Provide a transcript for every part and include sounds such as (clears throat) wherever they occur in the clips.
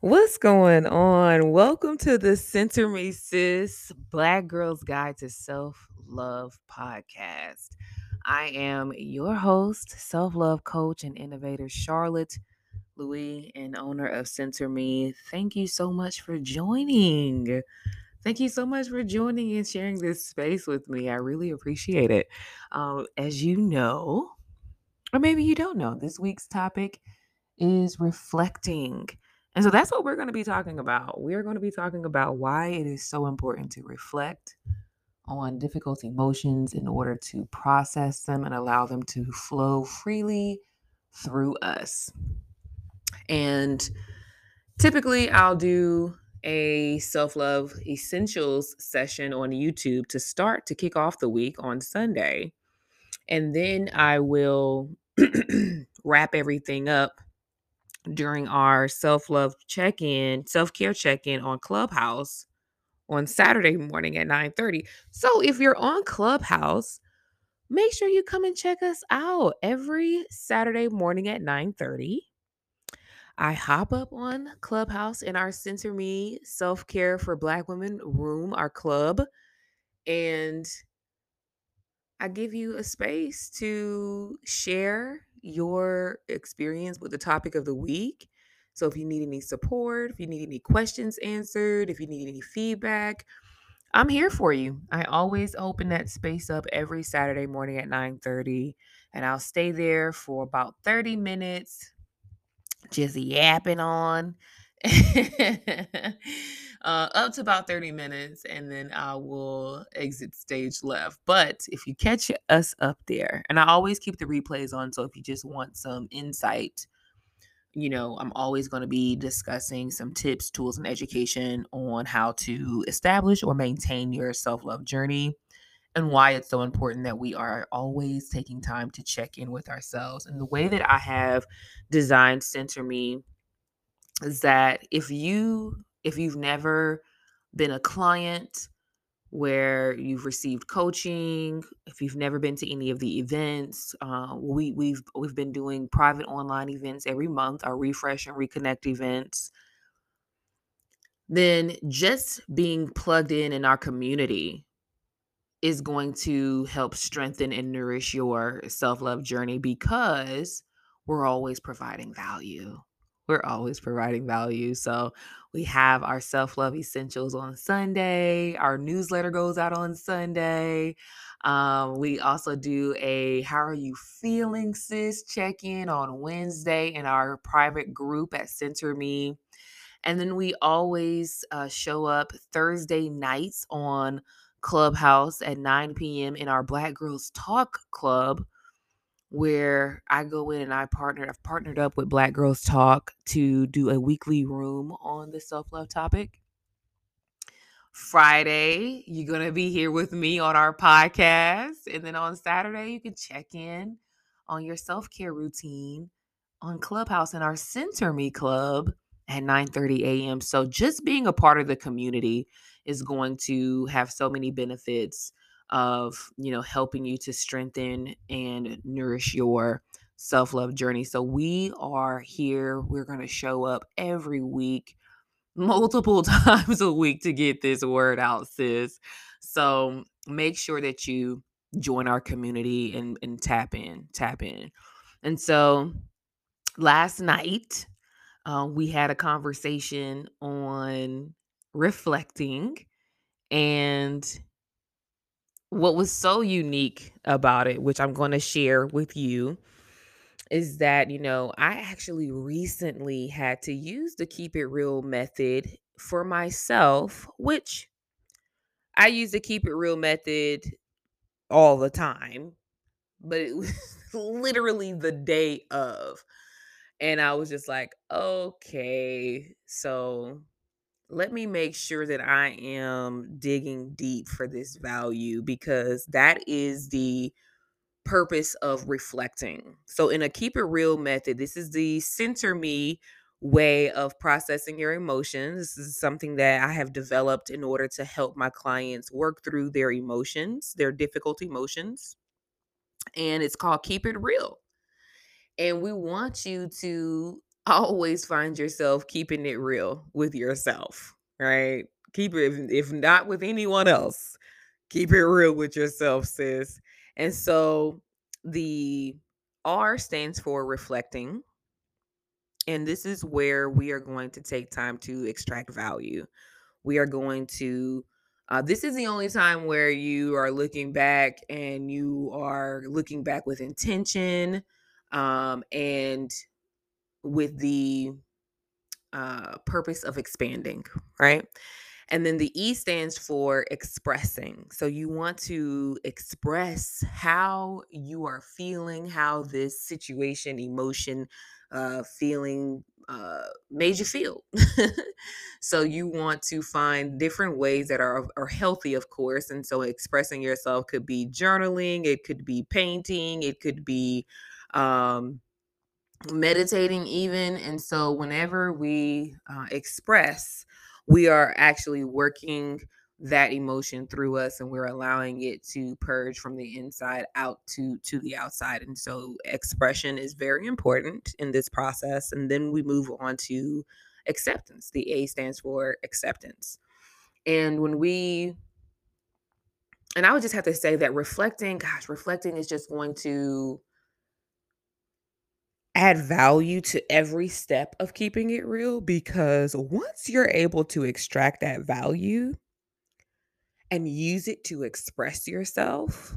What's going on? Welcome to the SenterME Sis Black Girls Guide to Self Love podcast. I am your host, self love coach, and innovator Charlotte Louis, and owner of SenterME. Thank you so much for joining. Thank you so much for joining and sharing this space with me. I really appreciate it. Um, as you know, or maybe you don't know, this week's topic is reflecting. And so that's what we're going to be talking about. We're going to be talking about why it is so important to reflect on difficult emotions in order to process them and allow them to flow freely through us. And typically, I'll do a self love essentials session on YouTube to start to kick off the week on Sunday. And then I will (clears throat) wrap everything up during our self love check in, self care check in on Clubhouse on Saturday morning at 9 30. So if you're on Clubhouse, make sure you come and check us out every Saturday morning at 9 30. I hop up on Clubhouse in our SenterME Self Care for Black Women room, our club, and I give you a space to share your experience with the topic of the week. So if you need any support, if you need any questions answered, if you need any feedback, I'm here for you. I always open that space up every Saturday morning at 9:30 and I'll stay there for about 30 minutes just yapping on. (laughs) uh, up to about 30 minutes, and then I will exit stage left. But if you catch us up there, and I always keep the replays on, so if you just want some insight, you know, I'm always going to be discussing some tips, tools, and education on how to establish or maintain your self love journey and why it's so important that we are always taking time to check in with ourselves. And the way that I have designed SenterME is that if you if you've never been a client where you've received coaching, if you've never been to any of the events, uh, we we've we've been doing private online events every month, our refresh and reconnect events. Then just being plugged in in our community is going to help strengthen and nourish your self love journey because we're always providing value. We're always providing value. So we have our self love essentials on Sunday. Our newsletter goes out on Sunday. Um, we also do a How Are You Feeling, Sis check in on Wednesday in our private group at SenterME. And then we always uh, show up Thursday nights on Clubhouse at 9 p.m. in our Black Girls Talk Club, where I go in and I partnered, I've partnered up with Black Girls Talk to do a weekly room on the self love topic. Friday, you're going to be here with me on our podcast. And then on Saturday, you can check in on your self care routine on Clubhouse in our SenterME Club at 9 30 a.m. So just being a part of the community is going to have so many benefits of you know helping you to strengthen and nourish your self-love journey. So we are here. We're going to show up every week (laughs) multiple (laughs) times a week to get this word out sis. So make sure that you join our community and, and tap in tap in. And so last night uh, we had a conversation on reflecting and what was so unique about it, which I'm going to share with you, is that, you know, I actually recently had to use the keep it real method for myself, which I use the keep it real method all the time, but it was (laughs) literally the day of. And I was just like, okay, so let me make sure that I am digging deep for this value because that is the purpose of reflecting. So, in a keep it real method, this is the SenterME way of processing your emotions. This is something that I have developed in order to help my clients work through their emotions, their difficult emotions. And it's called Keep It Real. And we want you to always find yourself keeping it real with yourself, right? Keep it, if, not with anyone else, keep it real with yourself, sis. And so the R stands for reflecting. And this is where we are going to take time to extract value. We are going to, uh, this is the only time where you are looking back and you are looking back with intention um, and with the uh, purpose of expanding, right? And then the E stands for expressing. So you want to express how you are feeling, how this situation, emotion, uh, feeling uh, made you feel. (laughs) so you want to find different ways that are are healthy, of course. And so expressing yourself could be journaling, it could be painting, it could be um, meditating, even. And so whenever we uh, express, we are actually working that emotion through us and we're allowing it to purge from the inside out to to the outside and so expression is very important in this process and then we move on to acceptance the a stands for acceptance and when we and i would just have to say that reflecting gosh reflecting is just going to add value to every step of keeping it real because once you're able to extract that value and use it to express yourself,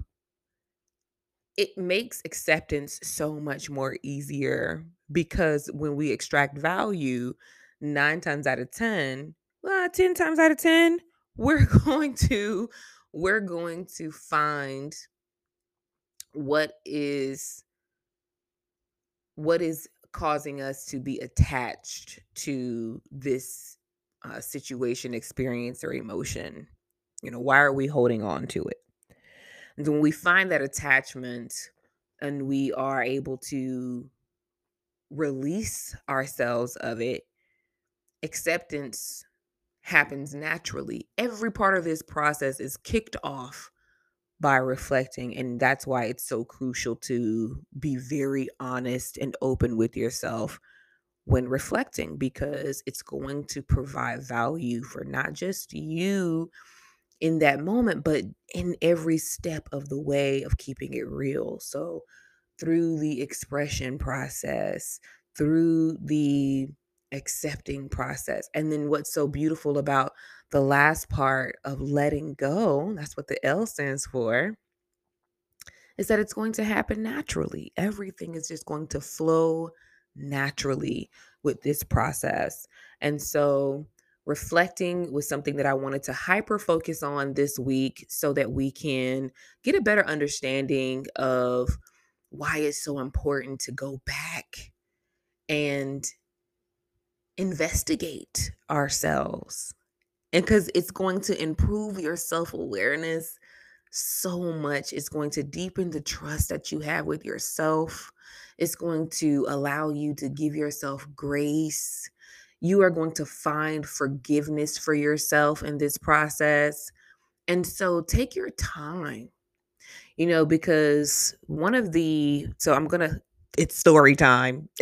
it makes acceptance so much more easier because when we extract value, nine times out of 10, well, 10 times out of 10, (laughs) we're going to we're going to find what is what is causing us to be attached to this uh, situation, experience, or emotion? You know, why are we holding on to it? And when we find that attachment and we are able to release ourselves of it, acceptance happens naturally. Every part of this process is kicked off by reflecting. And that's why it's so crucial to be very honest and open with yourself when reflecting, because it's going to provide value for not just you in that moment, but in every step of the way of keeping it real. So, through the expression process, through the accepting process. And then what's so beautiful about the last part of letting go, that's what the L stands for, is that it's going to happen naturally. Everything is just going to flow naturally with this process. And so reflecting was something that I wanted to hyper focus on this week so that we can get a better understanding of why it's so important to go back and investigate ourselves. And because it's going to improve your self awareness so much, it's going to deepen the trust that you have with yourself. It's going to allow you to give yourself grace. You are going to find forgiveness for yourself in this process. And so take your time, you know, because one of the, so I'm going to, it's story time. (laughs)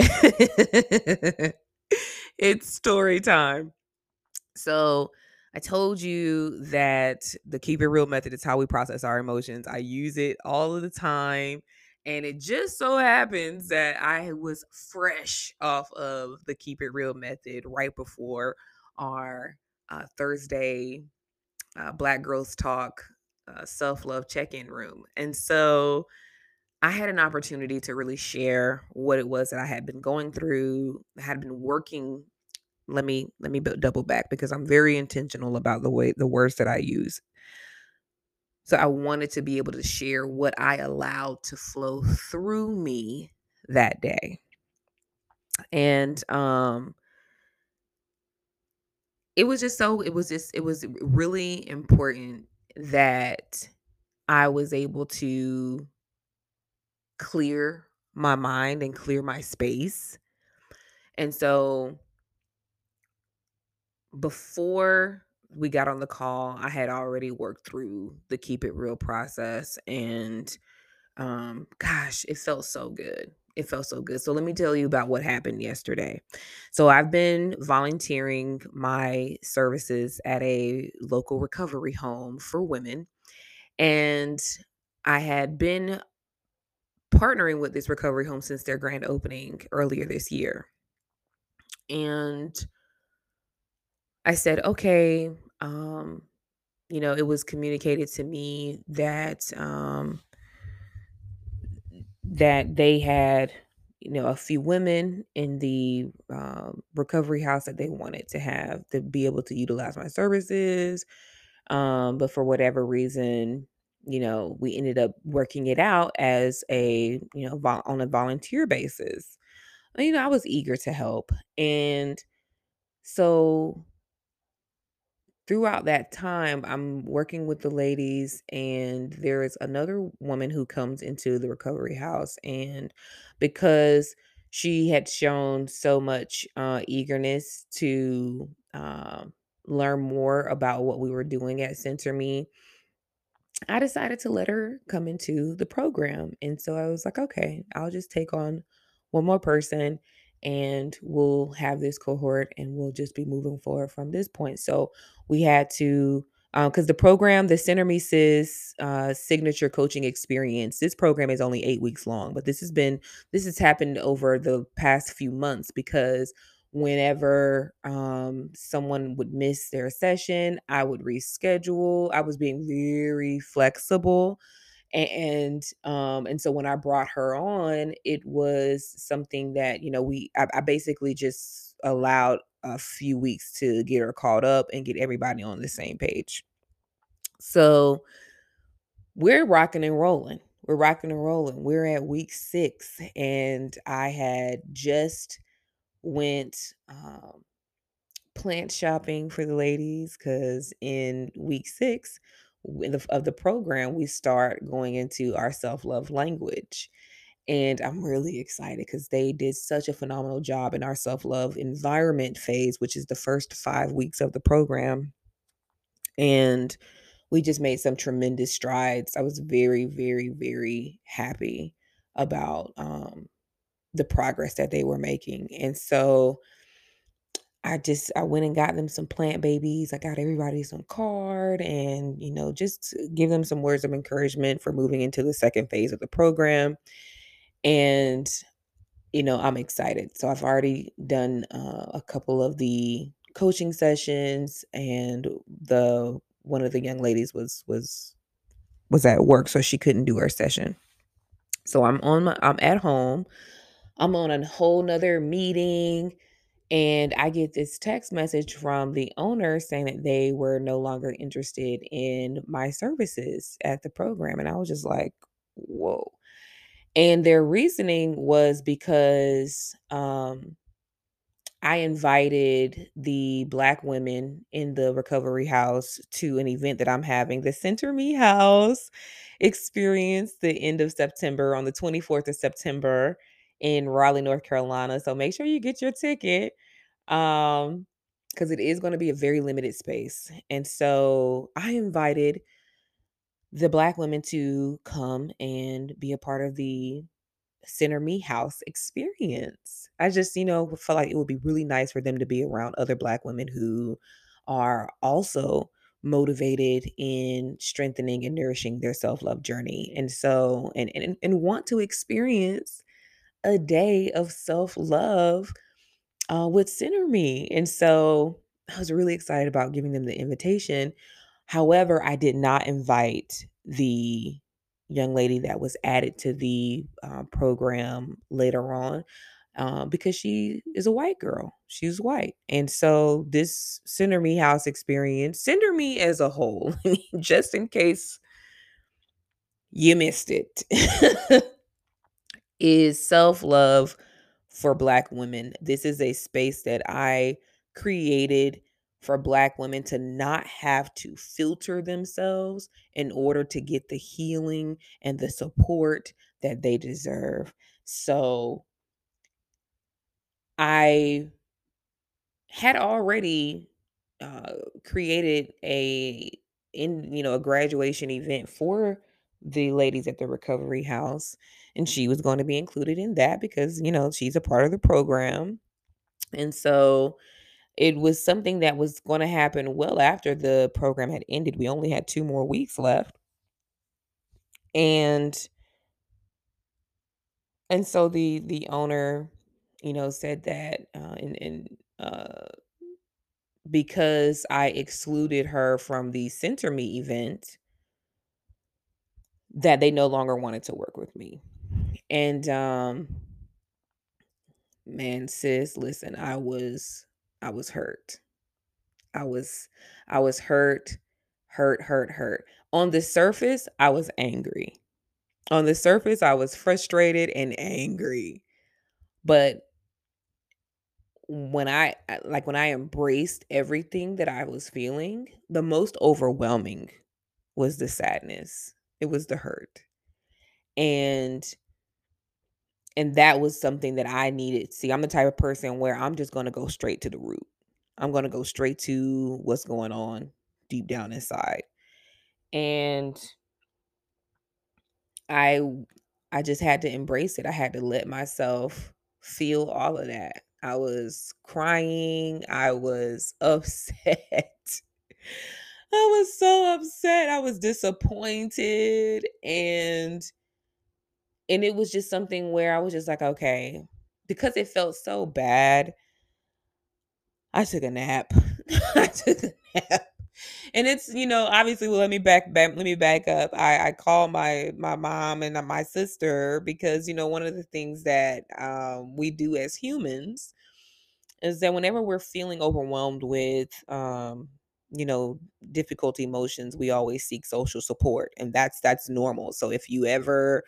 it's story time. So, I told you that the keep it real method is how we process our emotions. I use it all of the time. And it just so happens that I was fresh off of the keep it real method right before our uh, Thursday uh, Black Girls Talk uh, self love check in room. And so I had an opportunity to really share what it was that I had been going through, had been working. Let me let me double back because I'm very intentional about the way the words that I use. So I wanted to be able to share what I allowed to flow through me that day. And um it was just so it was just it was really important that I was able to clear my mind and clear my space. And so before we got on the call, I had already worked through the keep it real process and um gosh, it felt so good. it felt so good. So let me tell you about what happened yesterday. So I've been volunteering my services at a local recovery home for women. And I had been partnering with this recovery home since their grand opening earlier this year. And I said, okay, um, you know, it was communicated to me that um that they had, you know, a few women in the um, recovery house that they wanted to have to be able to utilize my services. Um, but for whatever reason, you know, we ended up working it out as a, you know, vol- on a volunteer basis. You know, I was eager to help. And so throughout that time, I'm working with the ladies, and there is another woman who comes into the recovery house. And because she had shown so much uh, eagerness to um, learn more about what we were doing at SenterME, I decided to let her come into the program. And so I was like, okay, I'll just take on one more person and we'll have this cohort and we'll just be moving forward from this point. So we had to, because uh, the program, the SenterME uh, signature coaching experience, this program is only eight weeks long, but this has been, this has happened over the past few months because whenever um, someone would miss their session, I would reschedule. I was being very flexible. And um and so when I brought her on, it was something that, you know, we I, I basically just allowed a few weeks to get her caught up and get everybody on the same page. So we're rocking and rolling. We're rocking and rolling. We're at week six, and I had just went um, plant shopping for the ladies because in week six the, of the program, we start going into our self love language. And I'm really excited because they did such a phenomenal job in our self love environment phase, which is the first five weeks of the program. And we just made some tremendous strides. I was very, very, very happy about um, the progress that they were making. And so I just I went and got them some plant babies. I got everybody some card and, you know, just give them some words of encouragement for moving into the second phase of the program. And you know, I'm excited. So I've already done uh, a couple of the coaching sessions and the one of the young ladies was was was at work so she couldn't do her session. So I'm on my I'm at home. I'm on a whole nother meeting and I get this text message from the owner saying that they were no longer interested in my services at the program. And I was just like, whoa. And their reasoning was because um, I invited the Black women in the recovery house to an event that I'm having, the SenterME House experience, the end of September on the 24th of September in Raleigh, North Carolina. So make sure you get your ticket um because it is going to be a very limited space. And so I invited the black women to come and be a part of the SenterME House experience. I just, you know, felt like it would be really nice for them to be around other black women who are also motivated in strengthening and nourishing their self-love journey. And so and and, and want to experience a day of self-love uh, with SenterME. And so I was really excited about giving them the invitation. However, I did not invite the young lady that was added to the uh, program later on uh, because she is a white girl. She's white. And so this SenterME House experience, SenterME as a whole, (laughs) just in case you missed it, (laughs) is self love for Black women. This is a space that I created for Black women to not have to filter themselves in order to get the healing and the support that they deserve. So I had already uh, created a in you know a graduation event for the ladies at the recovery house, and she was going to be included in that because, you know, she's a part of the program. And so it was something that was going to happen well after the program had ended. We only had two more weeks left. And and so the the owner, you know, said that uh and and uh because I excluded her from the SenterME event that they no longer wanted to work with me. And um man, sis, listen, I was I was hurt. I was I was hurt, hurt, hurt, hurt. On the surface, I was angry. On the surface, I was frustrated and angry. But when I like when I embraced everything that I was feeling, the most overwhelming was the sadness. It was the hurt. And and that was something that I needed. See, I'm the type of person where I'm just going to go straight to the root. I'm going to go straight to what's going on deep down inside. And I I just had to embrace it. I had to let myself feel all of that. I was crying, I was (laughs) upset. I was so upset. I was disappointed and and it was just something where I was just like, okay, because it felt so bad. I took a nap. (laughs) I took a nap. And it's, you know, obviously, well, let me back, back let me back up. I, I call my my mom and uh, my sister because, you know, one of the things that um, we do as humans is that whenever we're feeling overwhelmed with um, you know difficult emotions we always seek social support and that's that's normal so if you ever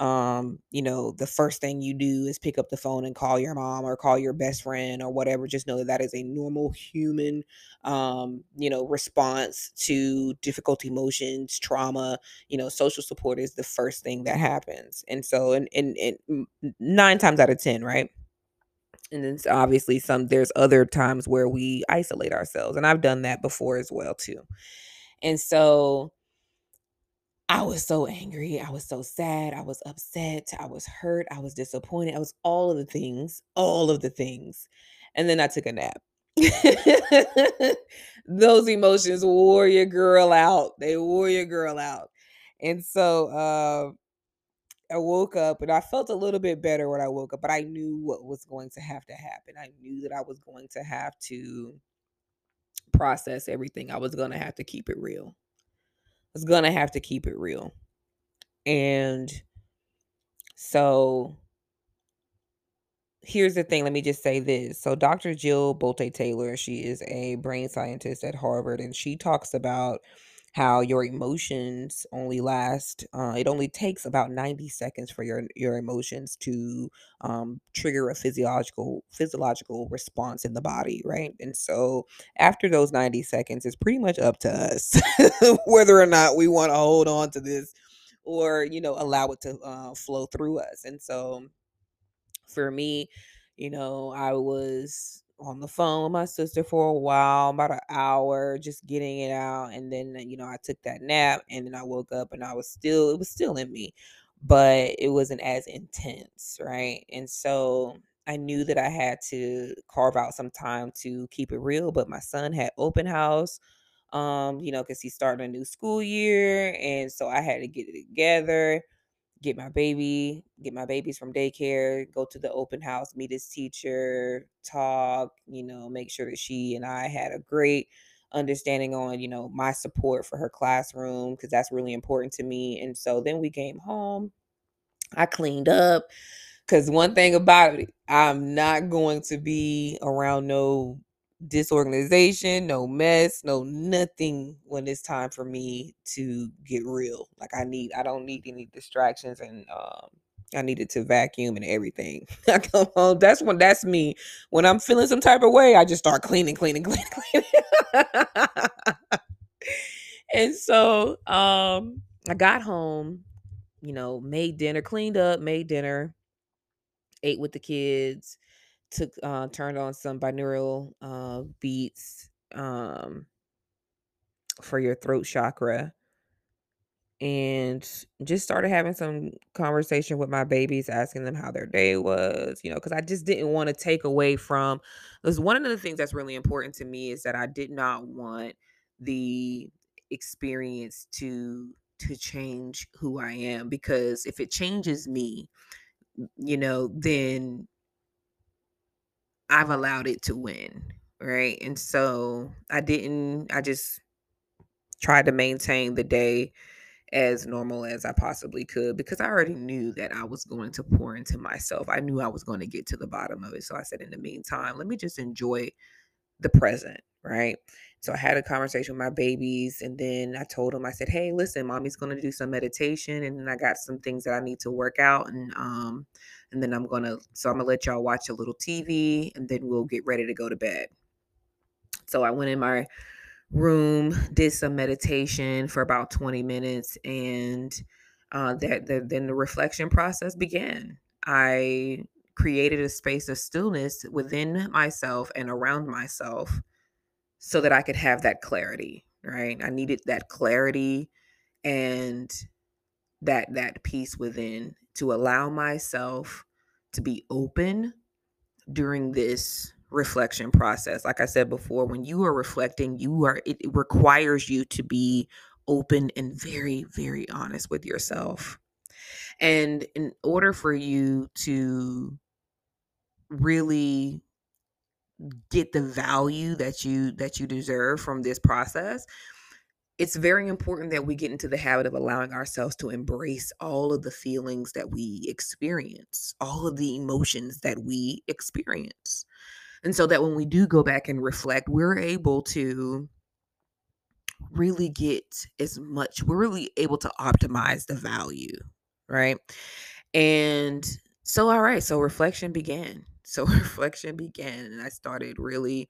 um you know the first thing you do is pick up the phone and call your mom or call your best friend or whatever just know that that is a normal human um you know response to difficult emotions trauma you know social support is the first thing that happens. And so and and, and nine times out of ten right? And then obviously some there's other times where we isolate ourselves and i've done that before as well too. And so I was so angry. I was so sad. I was upset. I was hurt. I was disappointed. I was all of the things, all of the things. And then I took a nap. (laughs) Those emotions wore your girl out. They wore your girl out. And so uh, I woke up and I felt a little bit better when I woke up, but I knew what was going to have to happen. I knew that I was going to have to process everything. I was going to have to keep it real was gonna have to keep it real. And so here's the thing let me just say this so dr jill bolte taylor she is a brain scientist at harvard and she talks about how your emotions only last uh, it only takes about 90 seconds for your your emotions to um, trigger a physiological physiological response in the body right? And so after those 90 seconds it's pretty much up to us (laughs) whether or not we want to hold on to this or you know allow it to uh, flow through us. And so for me you know i was on the phone with my sister for a while, about an hour, just getting it out. And then, you know, I took that nap and then I woke up and I was still, it was still in me, but it wasn't as intense. Right. And so I knew that I had to carve out some time to keep it real. But my son had open house, um, you know, because he's starting a new school year. And so I had to get it together get my baby, get my babies from daycare, go to the open house, meet his teacher, talk, you know, make sure that she and I had a great understanding on, you know, my support for her classroom because that's really important to me. And so then we came home. I cleaned up cuz one thing about it, I'm not going to be around no disorganization, no mess, no nothing when it's time for me to get real. Like I need I don't need any distractions and um I needed to vacuum and everything. (laughs) I come home. That's when that's me. When I'm feeling some type of way, I just start cleaning, cleaning, (laughs) cleaning, cleaning. and so um I got home, you know, made dinner, cleaned up, made dinner, ate with the kids, took uh turned on some binaural uh beats um for your throat chakra and just started having some conversation with my babies, asking them how their day was, you know, because I just didn't want to take away from. Because one of the things that's really important to me is that I did not want the experience to to change who I am because if it changes me, you know, then I've allowed it to win, right? And so I didn't. I just tried to maintain the day as normal as I possibly could because I already knew that I was going to pour into myself. I knew I was going to get to the bottom of it. So I said, in the meantime, let me just enjoy the present, right? So I had a conversation with my babies and then I told them, I said, hey, listen, mommy's going to do some meditation and then I got some things that I need to work out and um and then I'm to so I'm to let y'all watch a little TV and then we'll get ready to go to bed. So I went in my room, did some meditation for about 20 minutes, and uh, that the, then the reflection process began. I created a space of stillness within myself and around myself so that I could have that clarity, right? I needed that clarity and that that peace within to allow myself to be open during this reflection process. Like I said before, when you are reflecting, you are it, requires you to be open and very very honest with yourself. And in order for you to really get the value that you that you deserve from this process, it's very important that we get into the habit of allowing ourselves to embrace all of the feelings that we experience, all of the emotions that we experience. And so that when we do go back and reflect, we're able to really get as much, we're really able to optimize the value, right? And so, all right, so reflection began. (laughs) So, reflection began, and I started really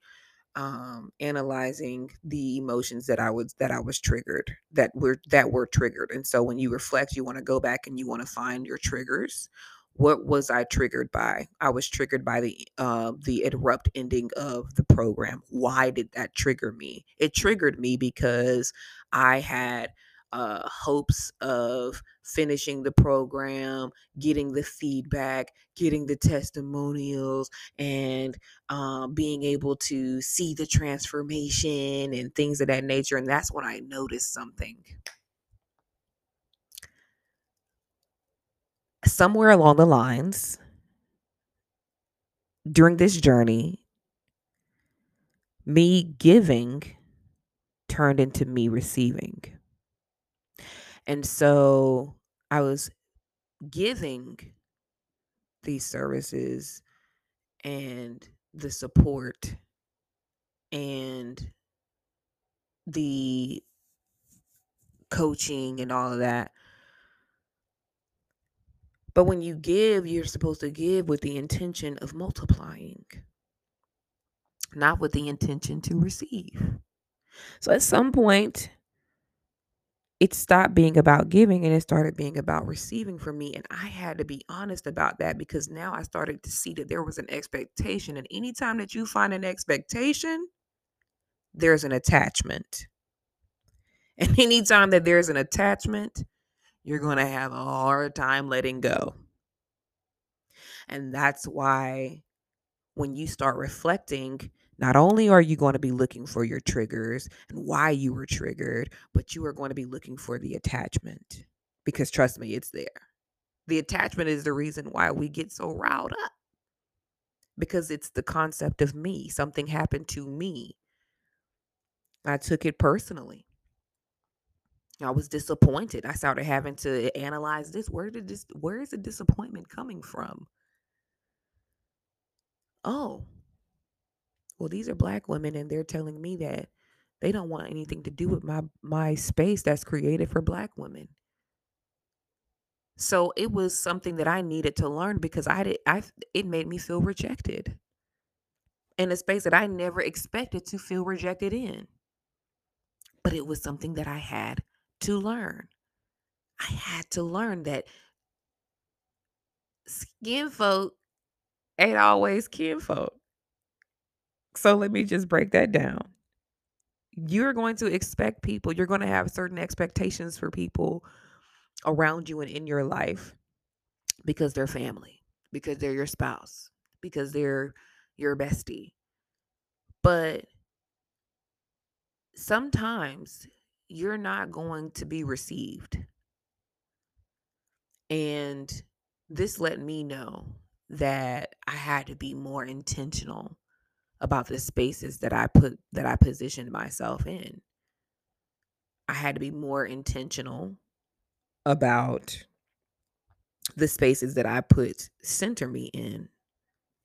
um analyzing the emotions that I was that I was triggered that were that were triggered. And so when you reflect, you want to go back and you want to find your triggers. What was I triggered by? I was triggered by the uh the abrupt ending of the program. Why did that trigger me? It triggered me because I had uh, hopes of finishing the program, getting the feedback, getting the testimonials, and um, being able to see the transformation and things of that nature. And that's when I noticed something. Somewhere along the lines, during this journey, me giving turned into me receiving. And so I was giving these services and the support and the coaching and all of that. But when you give, you're supposed to give with the intention of multiplying, not with the intention to receive. So at some point, it stopped being about giving and it started being about receiving from me. And I had to be honest about that because now I started to see that there was an expectation. And anytime that you find an expectation, there's an attachment. (laughs) And anytime that there's an attachment, you're going to have a hard time letting go. And that's why when you start reflecting, not only are you going to be looking for your triggers and why you were triggered, but you are going to be looking for the attachment because trust me, it's there. The attachment is the reason why we get so riled up because it's the concept of me. Something happened to me. I took it personally. I was disappointed. I started having to analyze this. Where did this where is the disappointment coming from? Oh, well, these are black women and they're telling me that they don't want anything to do with my my space that's created for black women. So it was something that I needed to learn because I did I it made me feel rejected in a space that I never expected to feel rejected in. But it was something that I had to learn. I had to learn that skin folk ain't always kinfolk. So let me just break that down. you're going to expect people, you're going to have certain expectations for people around you and in your life because they're family, because they're your spouse, because they're your bestie. But sometimes you're not going to be received. And this let me know that I had to be more intentional about the spaces that I put that I positioned myself in. I had to be more intentional about the spaces that I put SenterME in.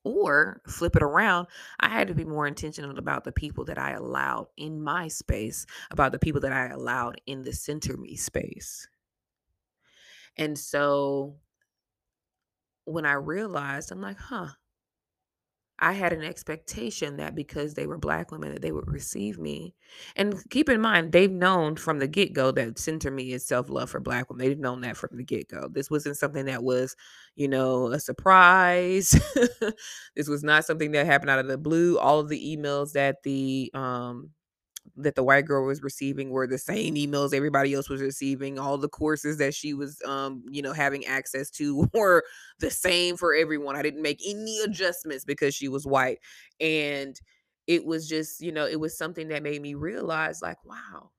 Or flip it around, I had to be more intentional about the people that I allowed in my space, about the people that I allowed in the SenterME space. And so when I realized, I'm like, huh, I had an expectation that because they were black women that they would receive me. And keep in mind, they've known from the get-go that SenterME is self-love for black women. They've known that from the get-go. This wasn't something that was, you know, a surprise. (laughs) this was not something that happened out of the blue. All of the emails that the um that the white girl was receiving were the same emails everybody else was receiving. All the courses that she was, um, you know, having access to (laughs) were the same for everyone. I didn't make any adjustments because she was white. And it was just, you know, it was something that made me realize, like, wow,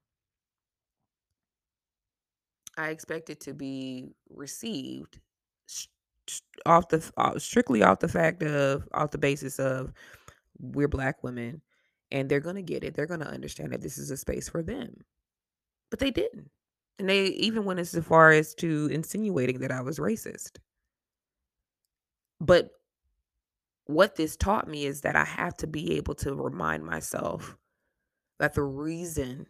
I expected to be received off the uh, strictly off the fact of off the basis of we're black women and they're going to get it. They're going to understand that this is a space for them. But they didn't. And they even went as far as to insinuating that I was racist. But what this taught me is that I have to be able to remind myself that the reason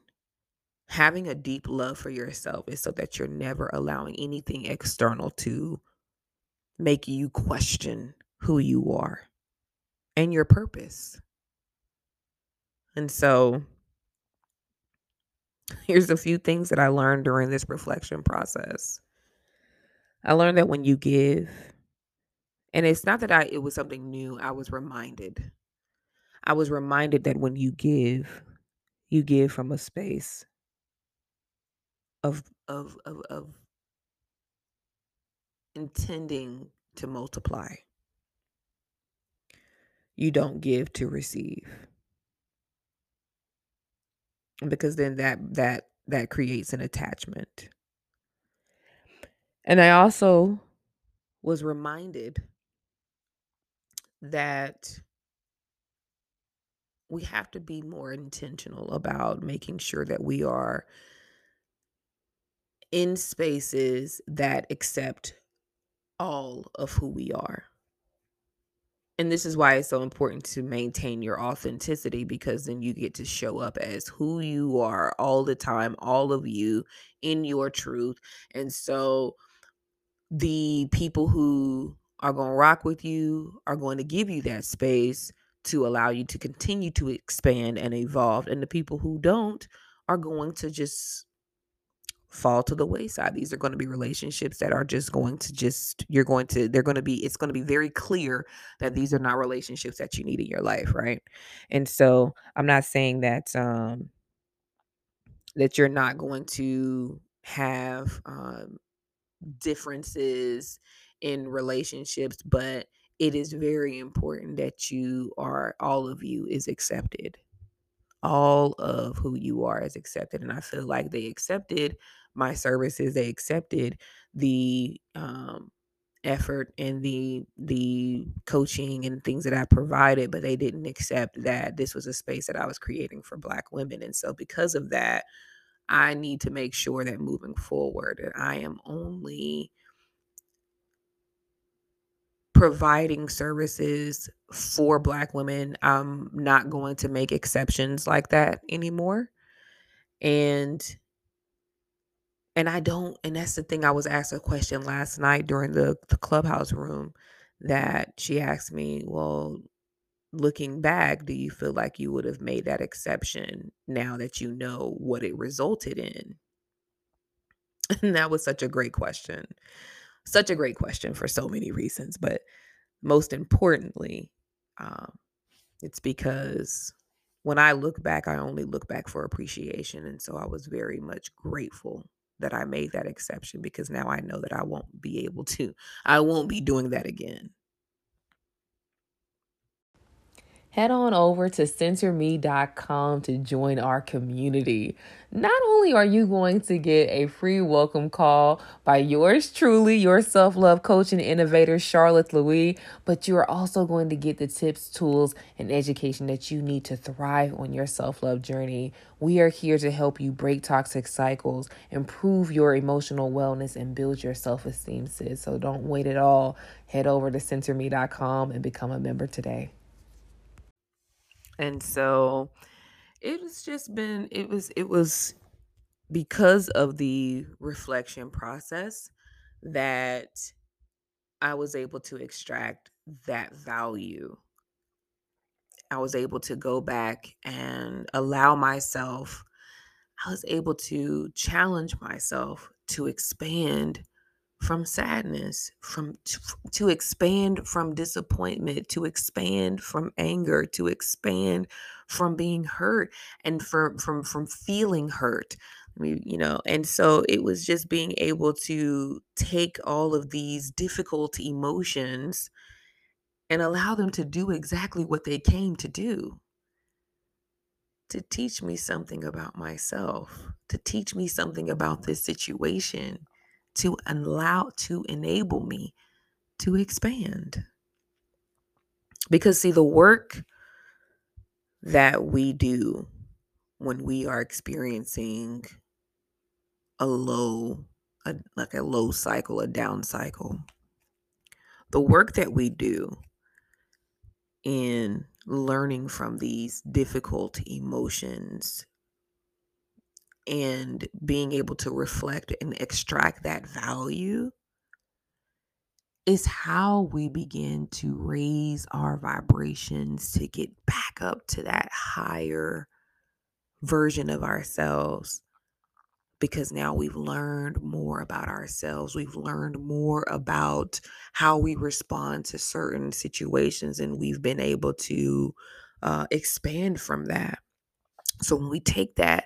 having a deep love for yourself is so that you're never allowing anything external to make you question who you are and your purpose. And so (laughs) here's a few things that I learned during this reflection process. I learned that when you give, and it's not that I it was something new, I was reminded. I was reminded that when you give, you give from a space of of of, of intending to multiply. You don't give to receive because then that that that creates an attachment. And I also was reminded that we have to be more intentional about making sure that we are in spaces that accept all of who we are and this is why it's so important to maintain your authenticity because then you get to show up as who you are all the time, all of you in your truth. And so the people who are going to rock with you are going to give you that space to allow you to continue to expand and evolve. And the people who don't are going to just fall to the wayside. These are going to be relationships that are just going to just you're going to they're going to be it's going to be very clear that these are not relationships that you need in your life, right? And so I'm not saying that um that you're not going to have um differences in relationships, but it is very important that you are all of you is accepted all of who you are is accepted and i feel like they accepted my services they accepted the um, effort and the the coaching and things that I provided but they didn't accept that this was a space that I was creating for black women and so because of that I need to make sure that moving forward that I am only providing services for black women. I'm not going to make exceptions like that anymore. And and I don't, and that's the thing. I was asked a question last night during the, the clubhouse room that she asked me, Well, looking back, do you feel like you would have made that exception now that you know what it resulted in? (laughs) And that was such a great question. Such a great question for so many reasons. But most importantly, um, it's because when I look back, I only look back for appreciation. And so I was very much grateful that I made that exception because now I know that I won't be able to, I won't be doing that again. Head on over to senterme.com to join our community. Not only are you going to get a free welcome call by yours truly, your self love coach and innovator, Charlotte Louis, but you are also going to get the tips, tools, and education that you need to thrive on your self love journey. We are here to help you break toxic cycles, improve your emotional wellness, and build your self esteem, sis. So don't wait at all. Head over to senterme.com and become a member today. And so it was just been it was it was because of the reflection process that I was able to extract that value. I was able to go back and allow myself, I was able to challenge myself to expand from sadness, from to, to expand from disappointment, to expand from anger, to expand from being hurt and from from from feeling hurt. You know, and so it was just being able to take all of these difficult emotions and allow them to do exactly what they came to do to teach me something about myself, to teach me something about this situation, to allow to enable me to expand. Because see the work that we do when we are experiencing a low a, like a low cycle, a down cycle. The work that we do in learning from these difficult emotions and being able to reflect and extract that value is how we begin to raise our vibrations to get back up to that higher version of ourselves because now we've learned more about ourselves. We've learned more about how we respond to certain situations, and we've been able to uh, expand from that. So when we take that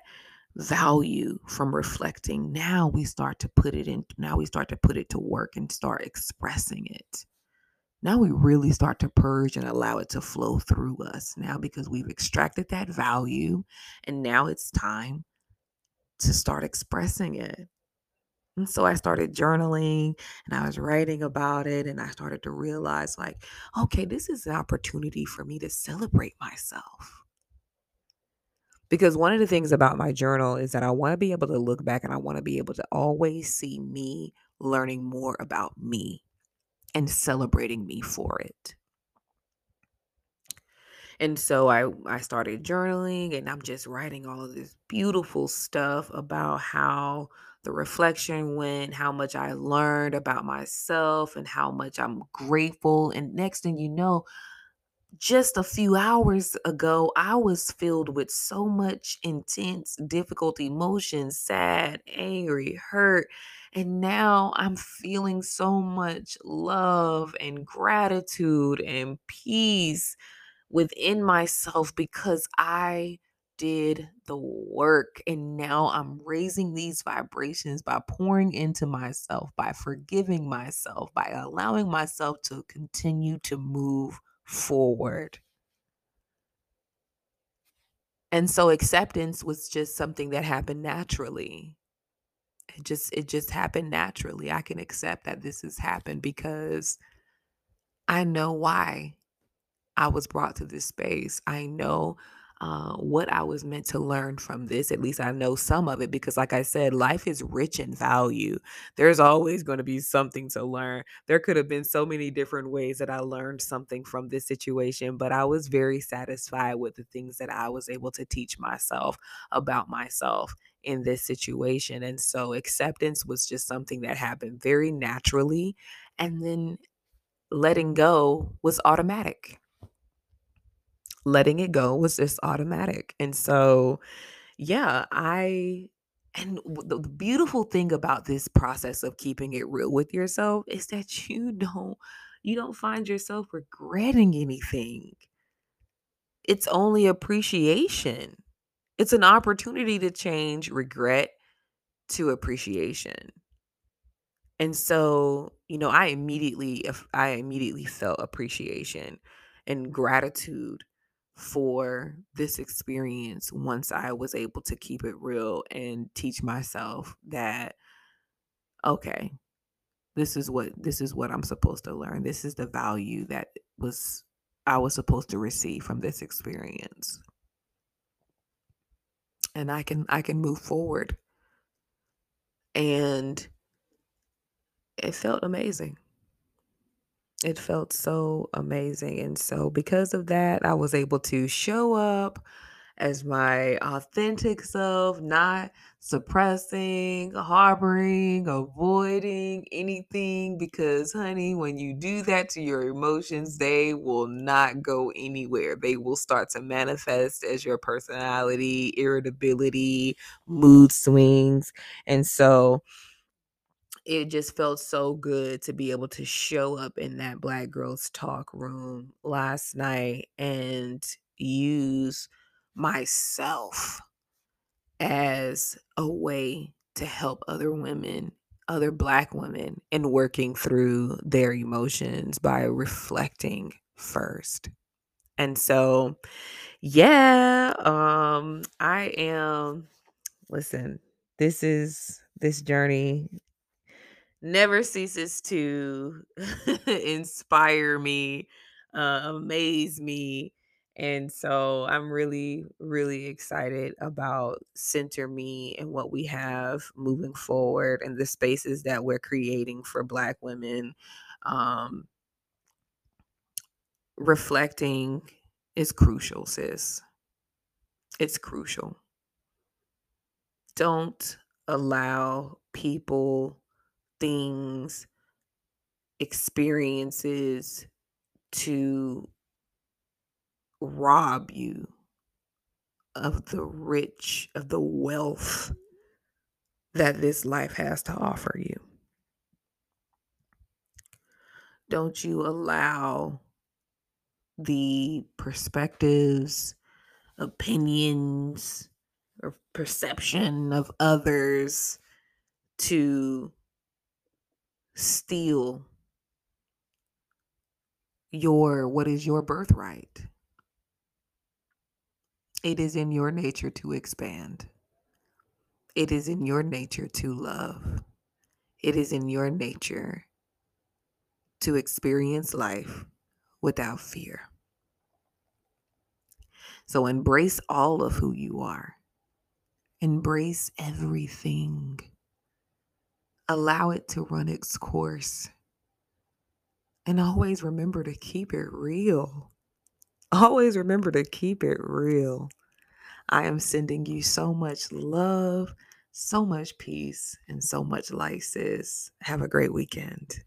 value from reflecting, now we start to put it in, now we start to put it to work and start expressing it. Now we really start to purge and allow it to flow through us now because we've extracted that value and now it's time to start expressing it. And so I started journaling and I was writing about it and I started to realize like, okay, this is an opportunity for me to celebrate myself. Because one of the things about my journal is that I want to be able to look back and I want to be able to always see me learning more about me and celebrating me for it. And so I I started journaling and I'm just writing all of this beautiful stuff about how the reflection went, how much I learned about myself and how much I'm grateful and next thing you know, just a few hours ago, I was filled with so much intense, difficult emotions sad, angry, hurt. And now I'm feeling so much love and gratitude and peace within myself because I did the work. And now I'm raising these vibrations by pouring into myself, by forgiving myself, by allowing myself to continue to move forward. And so acceptance was just something that happened naturally. It just it just happened naturally. I can accept that this has happened because I know why I was brought to this space. I know uh, what I was meant to learn from this. At least I know some of it because, like I said, life is rich in value. There's always going to be something to learn. There could have been so many different ways that I learned something from this situation, but I was very satisfied with the things that I was able to teach myself about myself in this situation. And so acceptance was just something that happened very naturally. And then letting go was automatic letting it go was just automatic. And so, yeah, I and the, beautiful thing about this process of keeping it real with yourself is that you don't you don't find yourself regretting anything. it's only appreciation. It's an opportunity to change regret to appreciation. And so, you know, I immediately I immediately felt appreciation and gratitude for this experience once I was able to keep it real and teach myself that okay, this is what this is what I'm supposed to learn. This is the value that was I was supposed to receive from this experience. And I can I can move forward. And it felt amazing. It felt so amazing. And so, because of that, I was able to show up as my authentic self, not suppressing, harboring, avoiding anything. Because, honey, when you do that to your emotions, they will not go anywhere. They will start to manifest as your personality, irritability, mood swings. And so, it just felt so good to be able to show up in that Black Girls Talk room last night and use myself as a way to help other women, other Black women, in working through their emotions by reflecting first. And so, yeah, um, I am, listen, this is this journey never ceases to (laughs) inspire me, uh, amaze me. And so I'm really, really excited about SenterME and what we have moving forward and the spaces that we're creating for Black women. Um, reflecting is crucial, sis. It's crucial. Don't allow people things, experiences to rob you of the rich, of the wealth that this life has to offer you. Don't you allow the perspectives, opinions, or perception of others to steal your what is your birthright. It is in your nature to expand. It is in your nature to love. It is in your nature to experience life without fear. So embrace all of who you are. Embrace everything allow it to run its course. And always remember to keep it real. Always remember to keep it real. I am sending you so much love, so much peace, and so much light, sis. Have a great weekend.